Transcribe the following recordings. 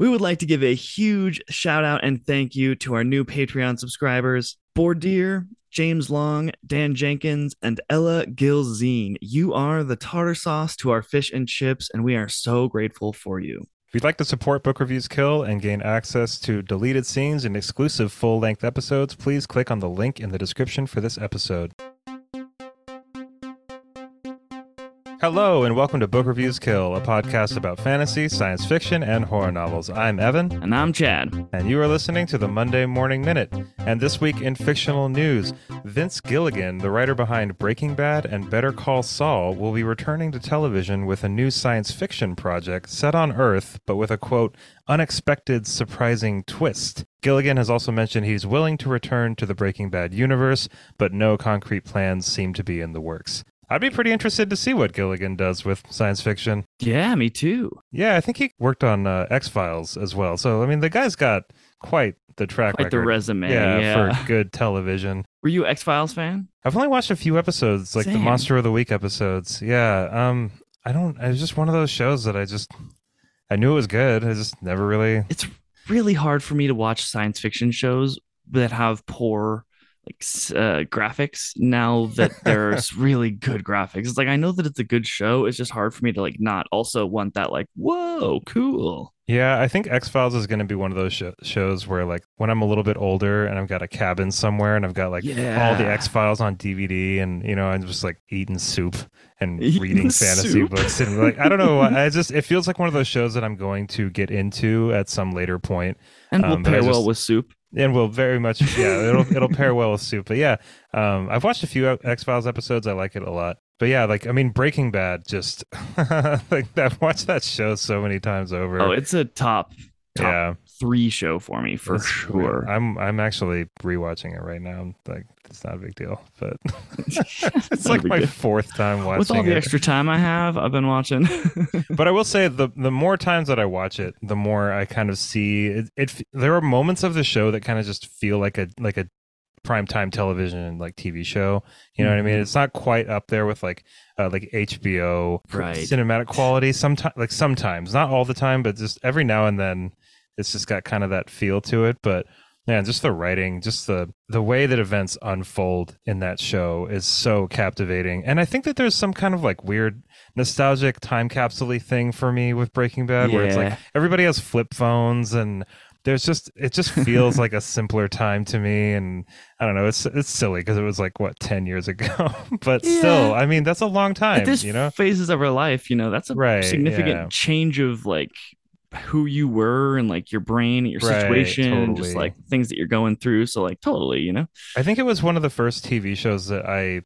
We would like to give a huge shout out and thank you to our new Patreon subscribers, Bordeer, James Long, Dan Jenkins, and Ella Gilzine. You are the tartar sauce to our fish and chips, and we are so grateful for you. If you'd like to support Book Reviews Kill and gain access to deleted scenes and exclusive full length episodes, please click on the link in the description for this episode. Hello, and welcome to Book Reviews Kill, a podcast about fantasy, science fiction, and horror novels. I'm Evan. And I'm Chad. And you are listening to the Monday Morning Minute. And this week in fictional news, Vince Gilligan, the writer behind Breaking Bad and Better Call Saul, will be returning to television with a new science fiction project set on Earth, but with a quote, unexpected, surprising twist. Gilligan has also mentioned he's willing to return to the Breaking Bad universe, but no concrete plans seem to be in the works. I'd be pretty interested to see what Gilligan does with science fiction. Yeah, me too. Yeah, I think he worked on uh, X Files as well. So I mean, the guy's got quite the track Quite record. the resume. yeah, Yeah. for good television. Were you X Files fan? I've only watched a few episodes, like the Monster of the Week episodes. Yeah, um, I don't. It was just one of those shows that I just, I knew it was good. I just never really. It's really hard for me to watch science fiction shows that have poor like uh, graphics now that there's really good graphics. It's like I know that it's a good show. It's just hard for me to like not also want that like whoa cool. Yeah, I think X Files is going to be one of those sho- shows where, like, when I'm a little bit older and I've got a cabin somewhere and I've got like all the X Files on DVD, and you know, I'm just like eating soup and Eating reading fantasy soup. books, and like, I don't know, I just it feels like one of those shows that I'm going to get into at some later point, And Um, I pair well just- with soup. And will very much, yeah, it'll it'll pair well with soup. But yeah, um, I've watched a few X Files episodes. I like it a lot. But yeah, like I mean, Breaking Bad, just like I've watched that show so many times over. Oh, it's a top top yeah. Three show for me for It's sure. weird. I'm I'm actually rewatching it right now. Like it's not a big deal, but it's like my deal. fourth time watching it. With all the it. extra time I have, I've been watching. but I will say the the more times that I watch it, the more I kind of see it. it there are moments of the show that kind of just feel like a like a primetime television like TV show. You know what I mean? Mhm. It's not quite up there with like uh, like HBO Right. cinematic quality. Sometimes like sometimes, not all the time, but just every now and then, it's just got kind of that feel to it. But man, just the writing, just the the way that events unfold in that show is so captivating. And I think that there's some kind of like weird nostalgic time capsule thing for me with Breaking Bad, where it's like everybody has flip phones and there's just it just feels like a simpler time to me and i don't know it's it's silly because it was like what 10 years ago but still i mean that's a long time At this you know phases of our life, you know, that's a Right, significant yeah. change of like who you were and like your brain and your Right, situation, just like things that you're going through. So like totally, you know. i think it was one of the first tv shows that i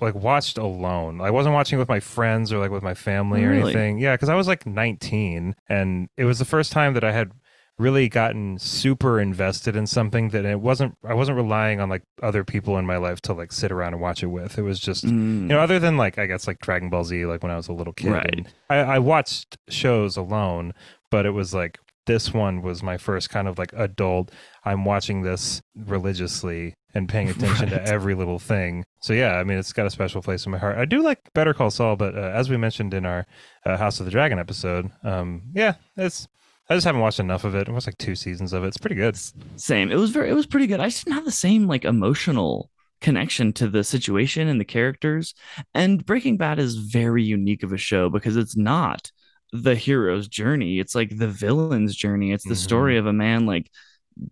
like watched alone i wasn't watching with my friends or like with my family or anything yeah because i was like 19 and it was the first time that i had really gotten super invested in something that it wasn't i wasn't relying on like other people in my life to like sit around and watch it with it was just Mm. you know other than like i guess like dragon ball z like when i was a little kid Right. I, I watched shows alone but it was like this one was my first kind of like adult i'm watching this religiously and paying attention Right. to every little thing so yeah i mean it's got a special place in my heart i do like better call saul but uh, as we mentioned in our uh, house of the dragon episode um yeah it's i just haven't watched enough of it it was like two seasons of it it's pretty good Same. It was very. It was pretty good. I just didn't have the same like emotional connection to the situation and the characters. And Breaking Bad is very unique of a show because it's not the hero's journey. It's like the villain's journey. It's the Mhm. story of a man like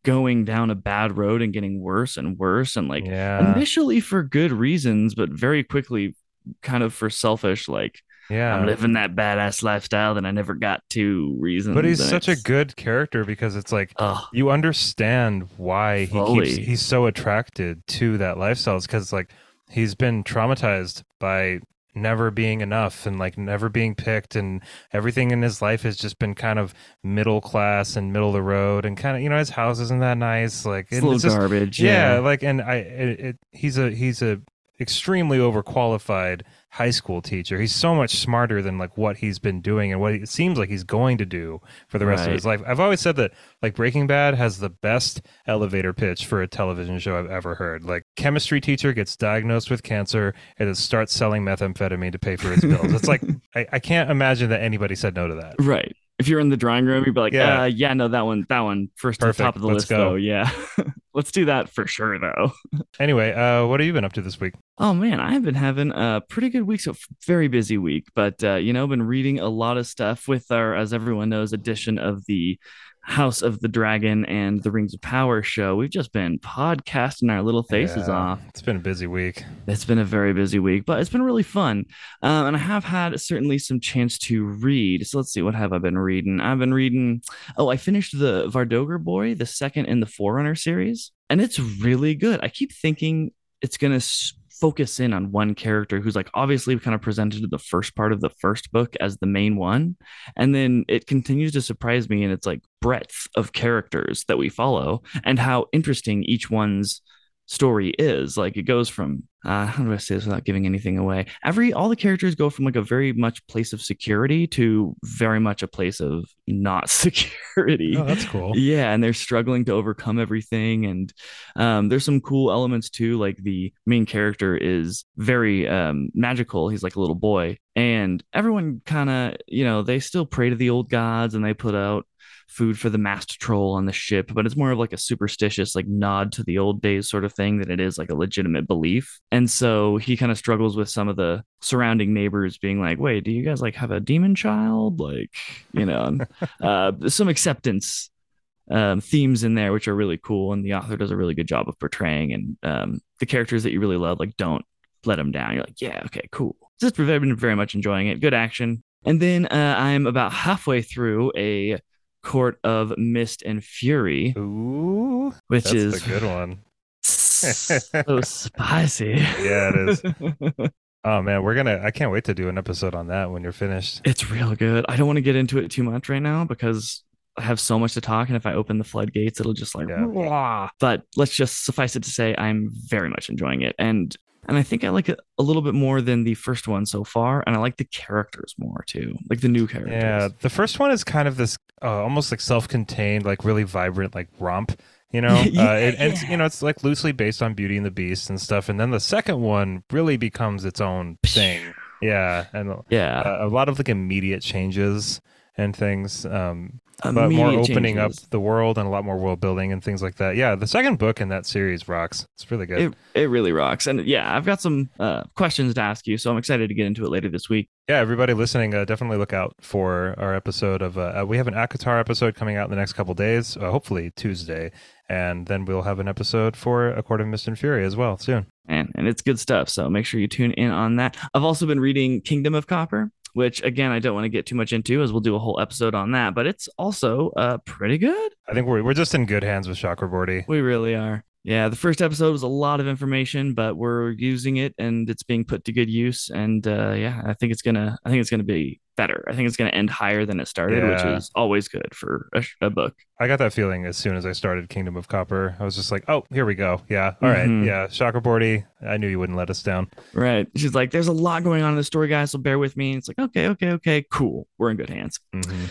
going down a bad road and getting worse and worse and like yeah initially for good reasons, but very quickly kind of for selfish like yeah I'm living that badass lifestyle that I never got to reasons. but he's and such a good character because it's like Ugh. you understand why he keeps he's so attracted to that lifestyle it's because like he's been traumatized by never being enough and like never being picked and everything in his life has just been kind of middle class and middle of the road and kind of you know his house isn't that nice like It's a little it's just- garbage. yeah, Yeah. like and i it, it, he's a he's a extremely overqualified high school teacher he's so much smarter than like what he's been doing and what it seems like he's going to do for the rest of his life i've always said that like breaking bad has the best elevator pitch for a television show i've ever heard like chemistry teacher gets diagnosed with cancer and then starts selling methamphetamine to pay for his bills it's like I, I can't imagine that anybody said no to that Right. if you're in the drawing room, you'd be like, Yeah. uh, yeah, no, that one, that one first to the Perfect. top of the Let's list, go. though. Yeah, let's do that for sure, though. Anyway, uh, what have you been up to this week? Oh man, I've been having a pretty good week, so very busy week. But uh, you know, been reading a lot of stuff with our, as everyone knows, edition of the House of the Dragon and the Rings of Power show. We've just been podcasting our little faces Yeah, off. It's been a busy week. It's been a very busy week, but it's been really fun. Um, and I have had certainly some chance to read. So let's see, what have I been reading? I've been reading. Oh, I finished the Vardoger Boy, the second in the Forerunner series, and it's really good. I keep thinking it's gonna s- focus in on one character who's like obviously kind of presented the first part of the first book as the main one, and then it continues to surprise me in its like breadth of characters that we follow and how interesting each one's story is like it goes from uh how do i say this without giving anything away? Every all the characters go from like a very much place of security to very much a place of not security. Oh, that's cool. yeah and they're struggling to overcome everything and um there's some cool elements too like the main character is very um magical. He's like a little boy and everyone kind of you know they still pray to the old gods and they put out food for the master troll on the ship, but it's more of like a superstitious, like nod to the old days sort of thing than it is like a legitimate belief. And so he kind of struggles with some of the surrounding neighbors being like, wait, do you guys like have a demon child? Like, you know, uh, some acceptance um, themes in there, which are really cool. And the author does a really good job of portraying and um, the characters that you really love, like, don't let them down. You're like, yeah, okay, cool. Just been very much enjoying it. Good action. And then uh, I'm about halfway through a Court of Mist and Fury, Ooh, which that's is a good one. so spicy. Yeah, it is. Oh man, we're gonna. I can't wait to do an episode on that when you're finished. it's real good. I don't want to get into it too much right now because I have so much to talk, and if I open the floodgates, it'll just like. Yeah. But let's just suffice it to say, I'm very much enjoying it, and and I think I like it a little bit more than the first one so far, and I like the characters more too, like the new characters. Yeah, the first one is kind of this uh, almost like self-contained, like really vibrant, like romp. You know, Yeah, uh, it, and it's, you know it's like loosely based on Beauty and the Beast and stuff. And then the second one really becomes its own thing. Yeah, and yeah. uh, a lot of like immediate changes and things. Um, but more opening changes. up the world and a lot more world building and things like that. Yeah, the second book in that series rocks. It's really good. It it really rocks, and yeah, I've got some uh, questions to ask you, so I'm excited to get into it later this week. yeah, everybody listening, uh, definitely look out for our episode of. Uh, uh, we have an Avatar episode coming out in the next couple days, uh, hopefully Tuesday, and then we'll have an episode for A Court of Mist and Fury as well soon. and and it's good stuff. So make sure you tune in on that. I've also been reading Kingdom of Copper, which again I don't want to get too much into, as we'll do a whole episode on that. But it's also uh pretty good. I think we're we're just in good hands with Chakraborty. We really are. Yeah, the first episode was a lot of information, but we're using it and it's being put to good use. And uh, yeah, I think it's gonna. I think it's gonna be better. I think it's gonna end higher than it started, which is always good for a, a book. I got that feeling as soon as I started Kingdom of Copper. I was just like, oh, here we go. Yeah, all right, Mhm. yeah, Chakraborty. I knew you wouldn't let us down. Right. She's like, there's a lot going on in the story, guys, so bear with me. It's like, okay, okay, okay, cool. We're in good hands. hmm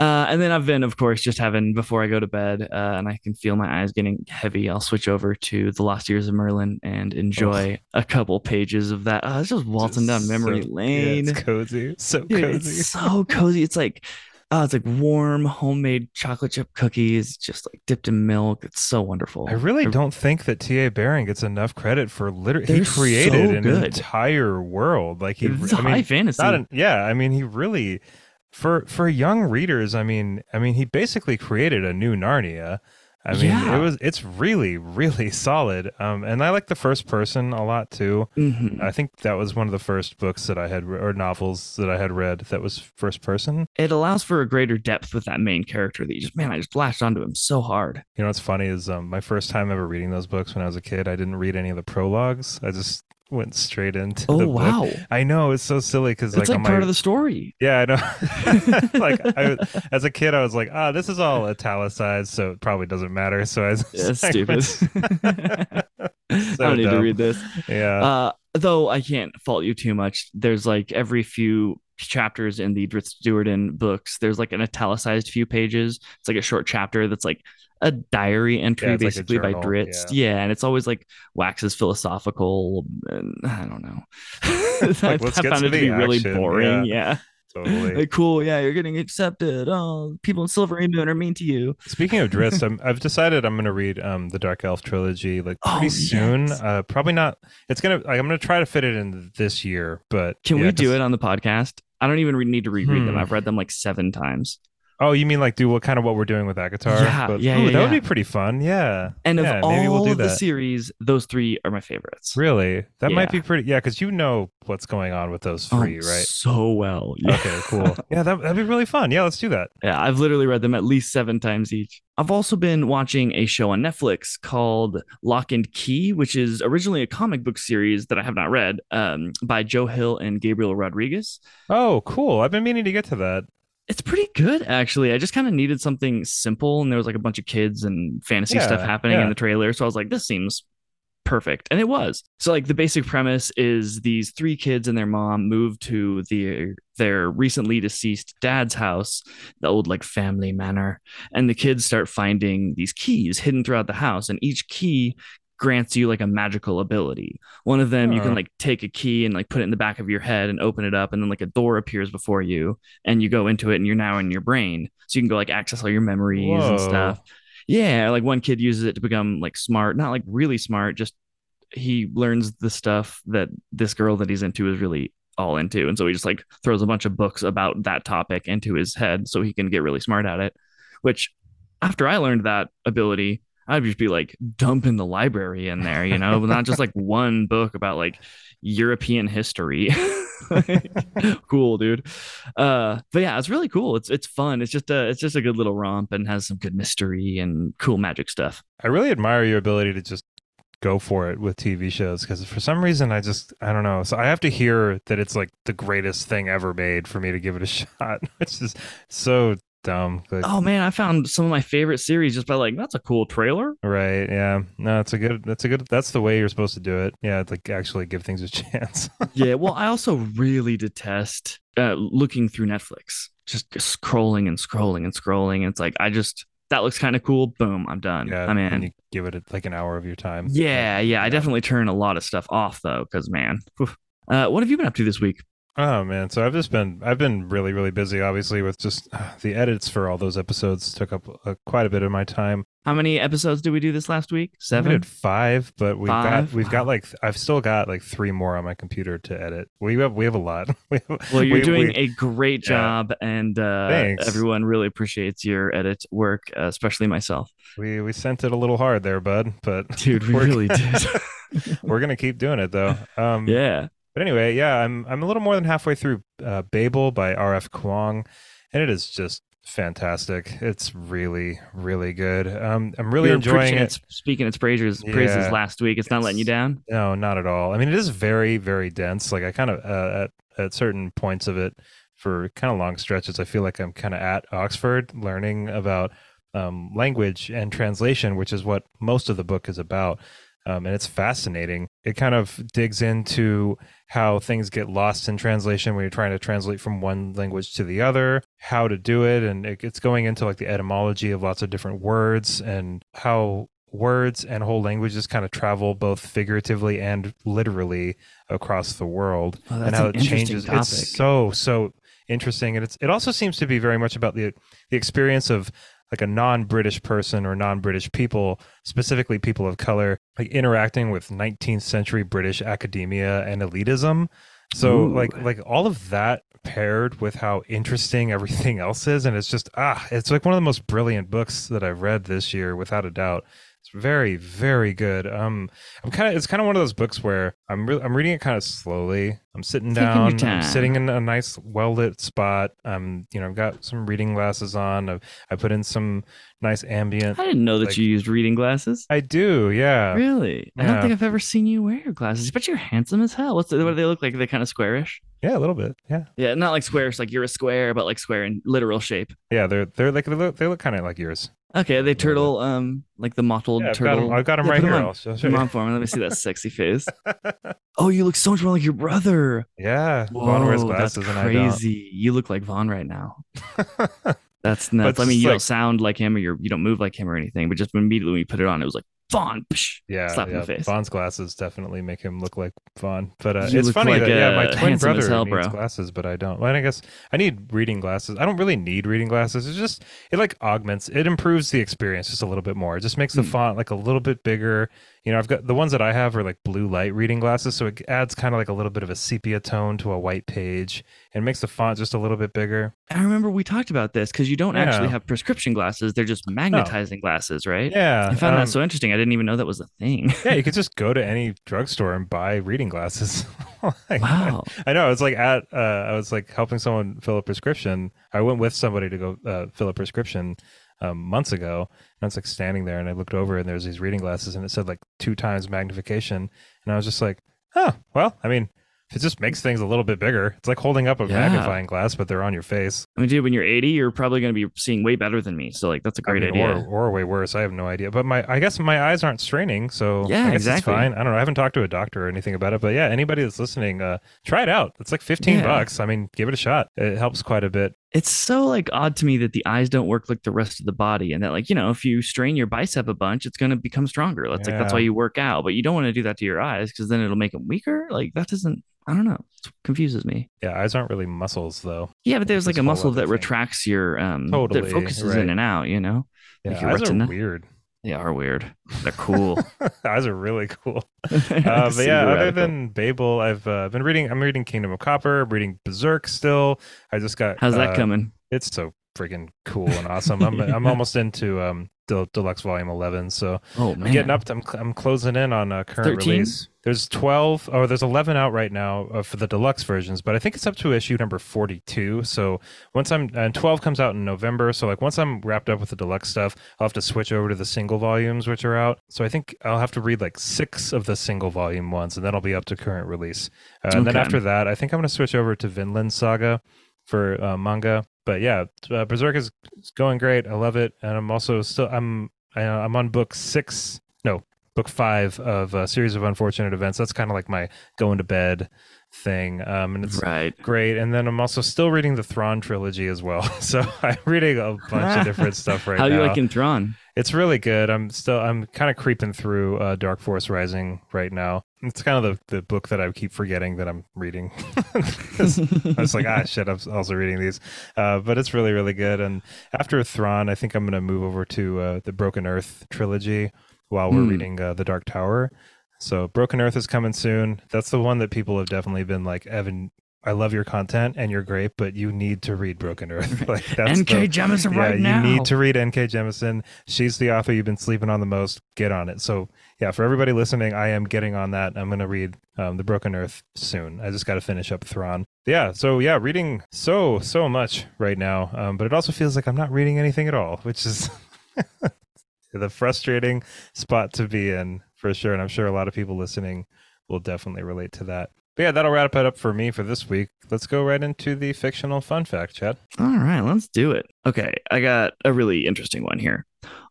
Uh, and then I've been, of course, just having before I go to bed, uh, and I can feel my eyes getting heavy. I'll switch over to The Lost Years of Merlin and enjoy a couple pages of that. Uh, it's just waltzing down memory So- lane. Yeah, it's cozy, so Dude, cozy. it's so cozy. It's like, oh, it's like warm homemade chocolate chip cookies, just like dipped in milk. It's so wonderful. I really don't think that T.A. Barron gets enough credit for literally he They're so created an entire world. Like he, It's I high mean, fantasy. not an, yeah. I mean, he really for for young readers. I mean, I mean, he basically created a new Narnia. I mean, Yeah. it was it's really really solid. Um, and I like the first person a lot too. Mhm. I think that was one of the first books that I had re- or novels that I had read that was first person. It allows for a greater depth with that main character that you just, man, I just latched onto him so hard. You know what's funny is um, my first time ever reading those books when I was a kid. I didn't read any of the prologues. I just went straight into Oh, the book. wow. I know it's so silly because like, like, part my of the story. yeah I know like I, as a kid I was like ah this is all italicized so it probably doesn't matter so I was Yeah, stupid. went- I don't need to read this. yeah Uh, though I can't fault you too much. There's like every few chapters in the Drizzt Do'Urden books, there's like an italicized few pages. It's like a short chapter that's like a diary entry Yeah, it's like basically by Drizzt. Yeah. and it's always like waxes philosophical and I don't know. I, Like, I found it to be really boring. Yeah. Totally. Like, cool, yeah, you're getting accepted. Oh, people in Silver Moon are mean to you. Speaking of Drizzt, I'm, I've decided I'm going to read um, the Dark Elf trilogy like pretty Oh, soon. yes. Uh, probably not. It's gonna. Like, I'm going to try to fit it in this year. But Can yeah, we do it on the podcast? I don't even need to reread them. Hmm. I've read them like seven times. Oh, you mean like do what kind of what we're doing with Avatar? Yeah, But, yeah, ooh, yeah, that would be pretty fun. Yeah. And of Yeah, maybe all we'll do of the that. series, those three are my favorites. Really? That might be pretty. Yeah, because you know what's going on with those Oh, three, right? So well. Yeah. Okay, cool. yeah, that, that'd be really fun. Yeah, let's do that. Yeah, I've literally read them at least seven times each. I've also been watching a show on Netflix called Locke and Key, which is originally a comic book series that I have not read um, by Joe Hill and Gabriel Rodriguez. Oh, cool. I've been meaning to get to that. It's pretty good, actually. I just kind of needed something simple, and there was like a bunch of kids and fantasy Yeah, stuff happening yeah. in the trailer. So I was like, this seems perfect. And it was. So, like, the basic premise is these three kids and their mom move to the their recently deceased dad's house, the old like family manor, and the kids start finding these keys hidden throughout the house, and each key grants you like a magical ability. One of them you can like take a key and like put it in the back of your head and open it up and then like a door appears before you and you go into it and you're now in your brain. So you can go like access all your memories Whoa. and stuff. Yeah, like one kid uses it to become like smart, not like really smart, just he learns the stuff that this girl that he's into is really all into. And so he just like throws a bunch of books about that topic into his head so he can get really smart at it. Which after I learned that ability, I'd just be like dumping the library in there, you know, not just like one book about like European history. cool, dude. Uh, but yeah, it's really cool. It's it's fun. It's just a it's just a good little romp and has some good mystery and cool magic stuff. I really admire your ability to just go for it with TV shows because for some reason I just I don't know. So I have to hear that it's like the greatest thing ever made for me to give it a shot, which is so dumb. But, Oh man, I found some of my favorite series just by like that's a cool trailer. Right? Yeah. No, it's a good. That's a good. That's the way you're supposed to do it. Yeah, it's like actually give things a chance. yeah, well, I also really detest uh, looking through Netflix, just scrolling and scrolling and scrolling. And it's like I just that looks kind of cool. Boom, I'm done. yeah. I'm and in. you give it like an hour of your time. Yeah, yeah, I definitely turn a lot of stuff off though, because man, uh, what have you been up to this week? Oh man, so I've just been I've been really really busy. Obviously, with just uh, the edits for all those episodes took up uh, quite a bit of my time. How many episodes did we do this last week? We Seven. did five, but we've Five? got we've got like I've still got like three more on my computer to edit. We have we have a lot. We have- Well, you're we- doing we- a great Yeah. job, and uh, everyone really appreciates your edit work, uh, especially myself. we we sent it a little hard there, bud. But Dude, we really did. we're gonna keep doing it though. Um, yeah. But anyway, yeah, I'm I'm a little more than halfway through uh, Babel by R.F. Kuang, and it is just fantastic. It's really really good. Um, I'm really You were enjoying it. its- speaking its praises, praises last week. It's not letting you down. No, not at all. I mean, it is very, very dense. Like I kind of uh, at at certain points of it, for kind of long stretches, I feel like I'm kind of at Oxford learning about um, language and translation, which is what most of the book is about. Um, and it's fascinating. It kind of digs into how things get lost in translation when you're trying to translate from one language to the other, how to do it, and it, it's going into like the etymology of lots of different words and how words and whole languages kind of travel both figuratively and literally across the world Oh, and how an it changes topic. it's so so interesting. And it's it also seems to be very much about the the experience of like a non-british person or non-british people specifically people of color like interacting with 19th century british academia and elitism. So Ooh. like like all of that paired with how interesting everything else is and it's just ah it's like one of the most brilliant books that i've read this year without a doubt it's very very good um i'm kind of it's kind of one of those books where i'm really i'm reading it kind of slowly i'm sitting down i'm sitting in a nice well lit spot i'm you know i've got some reading glasses on I've, i put in some nice ambient I didn't know that like- you used reading glasses. i do yeah Really? I don't think I've ever seen you wear your glasses, but you're handsome as hell. What's the, what do they look like? Are they kind of squarish? yeah a little bit yeah Yeah, not like squarish, like you're a square, but like square in literal shape. yeah they're they're like they look, they look kind of like yours Okay, are they turtle, um, like the mottled yeah, I've got turtle. them, I've got 'em Yeah, right put 'em here on. I'll show Put 'em you. on for me. Let me see that sexy face. Oh, you look so much more like your brother. yeah vaughn wears Whoa, glasses that's and crazy. You look like Vaughn right now. i don't That's nuts. I mean, you like- don't sound like him, or you're, you don't move like him or anything. But just immediately when you put it on, it was like Vaughn. Psh, Yeah, slap in the face. Vaughn's glasses definitely make him look like Vaughn. But uh, it's funny like, that yeah, my twin brother hell, needs bro. glasses, but I don't. Well, I guess I need reading glasses. I don't really need reading glasses. It's just it like augments, it improves the experience just a little bit more. It just makes the Hmm. font like a little bit bigger. You know, I've got the ones that I have are like blue light reading glasses, so it adds kind of like a little bit of a sepia tone to a white page, and makes the font just a little bit bigger. I remember we talked about this because you don't actually have prescription glasses; they're just magnetizing glasses, right? Yeah, I found um, that so interesting. I didn't even know that was a thing. yeah, you could just go to any drugstore and buy reading glasses. Like, wow. I know. I was like at uh, I was like helping someone fill a prescription. I went with somebody to go uh, fill a prescription um, months ago, and I was like standing there, and I looked over, and there's these reading glasses, and it said like two times magnification, and I was just like, oh, well, I mean, it just makes things a little bit bigger, it's like holding up a Yeah. magnifying glass, but they're on your face. I mean, dude, when you're 80, you're probably going to be seeing way better than me. So, like, that's a great mean, idea. Or, or way worse. I have no idea. But my, I guess my eyes aren't straining, so Yeah, I guess exactly. It's fine. I don't know. I haven't talked to a doctor or anything about it, but yeah, anybody that's listening, uh, try it out. It's like fifteen Yeah. bucks. I mean, give it a shot. It helps quite a bit. It's so like odd to me that the eyes don't work like the rest of the body, and that like you know, if you strain your bicep a bunch, it's going to become stronger. That's like that's why you work out, but you don't want to do that to your eyes because then it'll make them weaker. Like that doesn't. I don't know. It confuses me. Yeah, eyes aren't really muscles though. Yeah, but there's like a muscle that thing. retracts your um Totally, that focuses right. in and out. You know, Yeah, Like eyes retina? are weird. They are weird. They're cool. eyes are really cool. Uh, but yeah, other than Babel, I've uh, been reading. I'm reading Kingdom of Copper. I'm reading Berserk still. I just got. how's that uh, coming? It's so freaking cool and awesome. I'm I'm almost into um Del- deluxe volume 11 so Oh I'm getting up to, I'm, I'm closing in on uh, current 13? release. There's 12 or there's 11 out right now uh, for the deluxe versions but i think it's up to issue number 42 so once i'm and 12 comes out in november so like once i'm wrapped up with the deluxe stuff i'll have to switch over to the single volumes which are out. So i think i'll have to read like six of the single volume ones and then i'll be up to current release. Uh, and then after that i think i'm going to switch over to vinland saga for uh, manga but yeah uh, berserk is going great i love it and i'm also still i'm I, i'm on book six no book five of a series of unfortunate events that's kind of like my going to bed thing um and it's right. great and then i'm also still reading the thrawn trilogy as well so i'm reading a bunch of different stuff right now. How now you liking Thrawn? It's really good. I'm still I'm kind of creeping through uh, Dark Force Rising right now. It's kind of the, the book that I keep forgetting that I'm reading. I was like, ah, shit, I'm also reading these. Uh, but it's really, really good. And after Thrawn, I think I'm going to move over to uh, the Broken Earth trilogy while we're Hmm. reading uh, The Dark Tower. So Broken Earth is coming soon. That's the one that people have definitely been like, Evan, I love your content and you're great, but you need to read Broken Earth. like that's N.K. the- Jemisin yeah, right you now. You need to read N.K. Jemisin. She's the author you've been sleeping on the most. Get on it. So, yeah, for everybody listening, I am getting on that. I'm going to read um, The Broken Earth soon. I just got to finish up Thrawn. Yeah, so yeah, reading so, so much right now. Um, but it also feels like I'm not reading anything at all, which is the frustrating spot to be in for sure. And I'm sure a lot of people listening will definitely relate to that. But yeah, that'll wrap it up for me for this week. Let's go right into the fictional fun fact, Chad. All right, let's do it. Okay, I got a really interesting one here.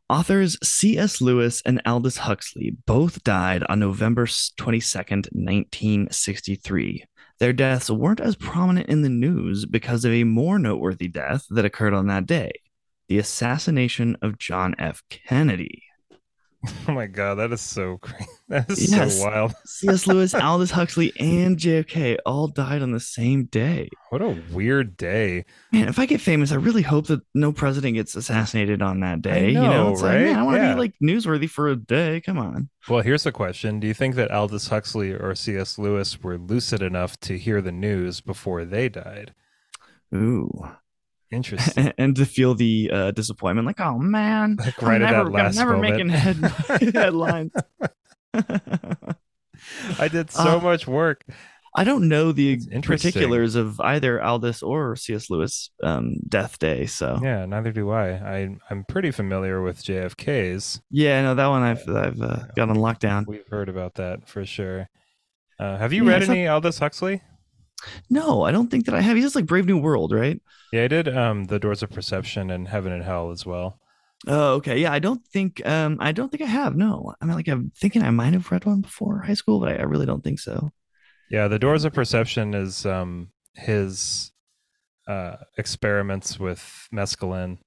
Authors C.S. Lewis and Aldous Huxley both died on November 22nd, 1963. Their deaths weren't as prominent in the news because of a more noteworthy death that occurred on that day the assassination of John F. Kennedy. Oh my god, that is so crazy. That is Yes. so wild. C.S. Lewis, Aldous Huxley, and JFK all died on the same day. What a weird day. Man, if I get famous, I really hope that no president gets assassinated on that day. you know, know, it's like, right? man, I want to Yeah. be like newsworthy for a day. Come on. Well, here's the question. Do you think that Aldous Huxley or C.S. Lewis were lucid enough to hear the news before they died? Ooh. Interesting. and to feel the uh, disappointment, like, oh man, Like I'm right at never, that last I'm never moment. making head, headlines. I did so Uh, much work. I don't know the particulars of either Aldous or C.S. Lewis um, death day. So yeah, neither do I. I I'm pretty familiar with JFK's. Yeah, no, that one I've I've uh, got on lockdown. We've heard about that for sure. Uh, have you Yeah, read it's not- any Aldous Huxley? No, I don't think that I have. He's just like Brave New World, right? Yeah, I did um The Doors of Perception and Heaven and Hell as well. Oh, okay. Yeah, I don't think um I don't think I have. No. I mean like I'm thinking I might have read one before high school, but I, I really don't think so. Yeah, The Doors of Perception is um his uh experiments with mescaline.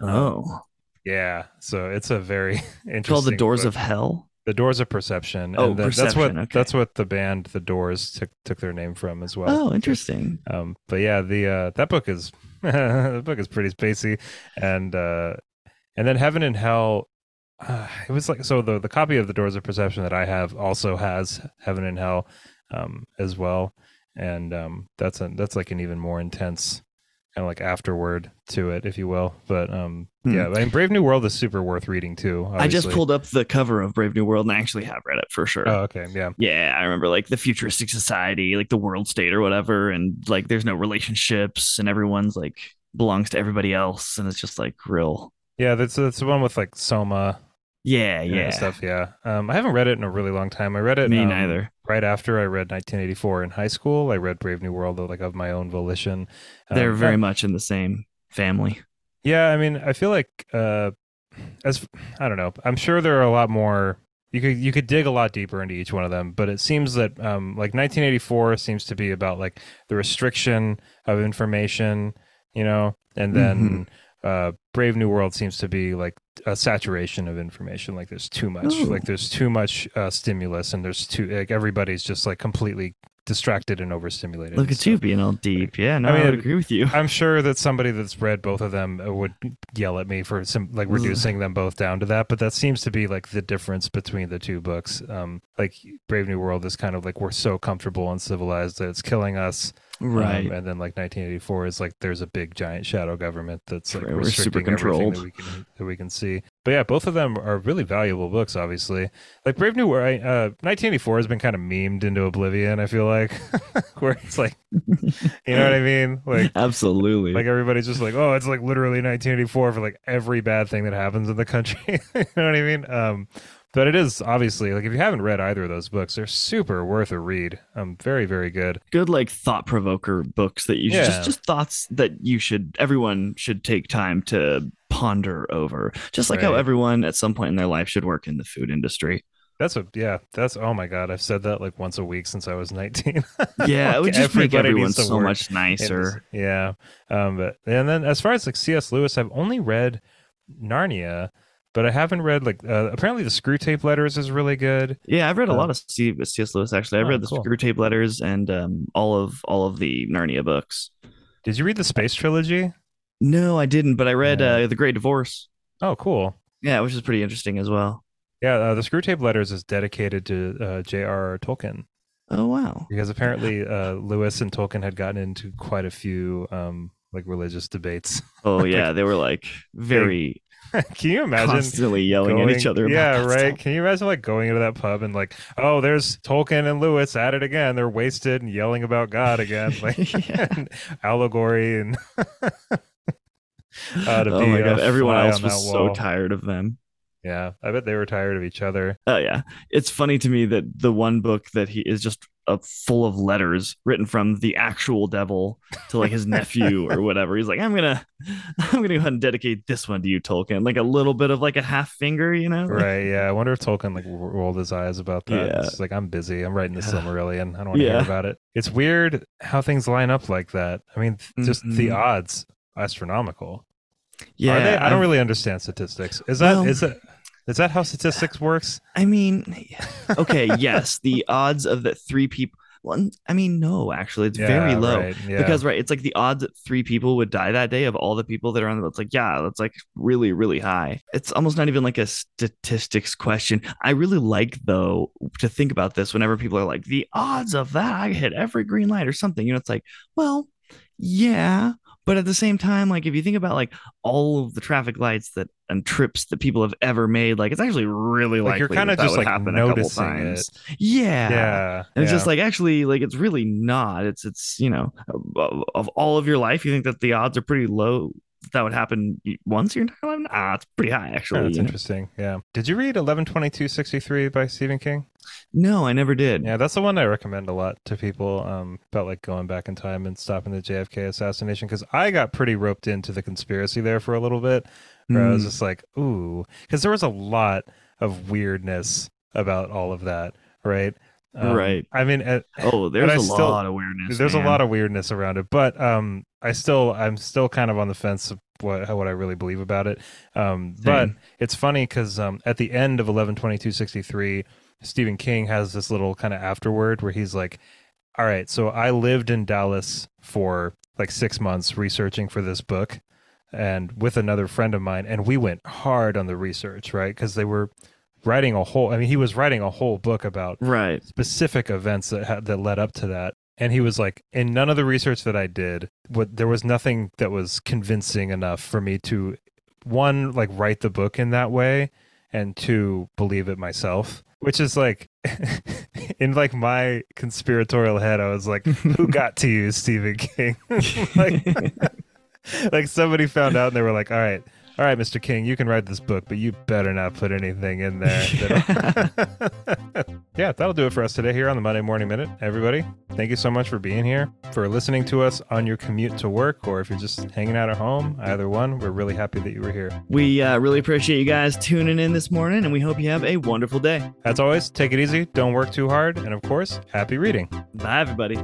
Um, Oh. Yeah, so it's a very interesting. Called the Doors book. of Hell. The Doors of Perception. Oh, and that- that's what Perception, okay. that's what the band The Doors took took their name from as well. Oh, interesting. Um, but yeah, the uh, that book is the book is pretty spacey, and uh, and then Heaven and Hell. Uh, it was like so the the copy of the Doors of Perception that I have also has Heaven and Hell um, as well, and um, that's a that's like an even more intense kind of like afterward to it, if you will. But um, Hmm. yeah, I mean, Brave New World is super worth reading too. I just pulled up the cover of Brave New World and I actually have read it for sure. Oh, okay, yeah. yeah, I remember like the futuristic society, like the world state or whatever, and like there's no relationships and everyone's like belongs to everybody else, and it's just like real. Yeah, that's that's the one with like Soma Yeah, yeah. stuff. Yeah, um, I haven't read it in a really long time. I read it. Me um, neither. Right after I read 1984 in high school, I read Brave New World like of my own volition. Um, They're very uh, much in the same family. yeah. I mean, I feel like uh, as I don't know. I'm sure there are a lot more. You could you could dig a lot deeper into each one of them, but it seems that um, like 1984 seems to be about like the restriction of information, you know, and then uh, Brave New World seems to be like a saturation of information. Like there's too much, Ooh. like there's too much uh, stimulus, and there's too like everybody's just like completely distracted and overstimulated. Look and at you being all deep. Yeah, no, I I, mean, would agree with you. I'm sure that somebody that's read both of them uh, would yell at me for some like reducing them both down to that, but that seems to be like the difference between the two books. Um, like Brave New World is kind of like we're so comfortable and civilized that it's killing us, um, Right. and then like 1984 is like there's a big giant shadow government that's like Right, we're super restricting everything controlled. that we can that we can see. But yeah, both of them are really valuable books. Obviously, like Brave New World, uh, 1984 has been kind of memed into oblivion. I feel like where it's like, you know what I mean, like Absolutely. like everybody's just like, oh, it's like literally 1984 for like every bad thing that happens in the country. you know what I mean? Um, but it is obviously like if you haven't read either of those books, they're super worth a read. Um, very very good. good like thought provoker books that you should Yeah. just just thoughts that you should everyone should take time to ponder over just like how everyone at some point in their life should work in the food industry That's a yeah. That's oh my god. I've said that like once a week since I was 19. yeah it would just make everyone so work much nicer Yeah. Um, but and then as far as like C.S. Lewis, I've only read Narnia, but I haven't read like uh, apparently the Screwtape Letters is really good. yeah i've read a Uh, lot of C- cs lewis actually i've oh, read the cool. screwtape letters and um, all of all of the narnia books Did you read the Space Trilogy? no i didn't but i read Yeah. uh, the great divorce Oh, cool. yeah which is pretty interesting as well Yeah, uh, the Screwtape Letters is dedicated to uh, J.R.R. Tolkien oh wow because apparently uh, Lewis and Tolkien had gotten into quite a few um, like religious debates. oh yeah they were like very Can you imagine? constantly yelling going- at each other yeah, right. stuff. Can you imagine like going into that pub and like, oh, there's Tolkien and Lewis at it again. They're wasted and yelling about God again, like Yeah. and allegory and. uh, to oh be my god everyone else was so tired of them Yeah, I bet they were tired of each other. Oh yeah, it's funny to me that the one book that he is just uh, full of letters written from the actual devil to like his nephew or whatever. He's like, I'm gonna, I'm gonna go ahead and dedicate this one to you, Tolkien. Like a little bit of like a half finger, you know? Right. Yeah. I wonder if Tolkien like rolled his eyes about that. Yeah. It's like I'm busy. I'm writing the Yeah. Silmarillion. I don't want to Yeah. hear about it. It's weird how things line up like that. I mean, just the Mhm. odds astronomical. Yeah, Are they? I don't really understand statistics. Is that Well- is it is that how statistics works? I mean, okay, yes, the odds of that three people. Well, I mean, no, actually, it's very low. right, yeah. Because right, it's like the odds that three people would die that day of all the people that are on the. It's like yeah, that's like really really high. It's almost not even like a statistics question. I really like though to think about this whenever people are like the odds of that I hit every green light or something. You know, it's like well, yeah, but at the same time, like if you think about like all of the traffic lights that and trips that people have ever made, like it's actually really Like, likely you're that that just, like, happen a couple noticing times. Yeah, yeah. and it's yeah. just like actually, like it's really not. It's it's you know of, of all of your life, you think that the odds are pretty low that, would happen once your entire life. Ah, it's pretty high Yeah, actually. that's you know? interesting. Yeah. Did you read 112263 by Stephen King? No, I never did. Yeah, that's the one I recommend a lot to people um, about like going back in time and stopping the JFK assassination because I got pretty roped into the conspiracy there for a little bit. Where I was Mm. just like, ooh, because there was a lot of weirdness about all of that, right? Um, Right. I mean, uh, Oh, there's a still- lot of weirdness. there's man. a lot of weirdness around it, but um, I still I'm still kind of on the fence of what what I really believe about it. Um, but it's funny because um, at the end of eleven twenty two sixty three, Stephen King has this little kind of afterword where he's like, "All right, so I lived in Dallas for like six months researching for this book." And with another friend of mine, and we went hard on the research, right? Because they were writing a whole. I mean, he was writing a whole book about right. specific events that had, that led up to that. And he was like, in none of the research that I did, what there was nothing that was convincing enough for me to one like write the book in that way, and two believe it myself. Which is like, in like my conspiratorial head, I was like, who got to you, Stephen King? like, like somebody found out and they were like, all right. All right, Mr. King, you can write this book, but you better not put anything in there. yeah, that'll do it for us today here on the Monday Morning Minute. Everybody, thank you so much for being here, for listening to us on your commute to work, or if you're just hanging out at home, either one. We're really happy that you were here. We uh, really appreciate you guys tuning in this morning, and we hope you have a wonderful day. As always, take it easy, don't work too hard, and of course, happy reading. Bye, everybody.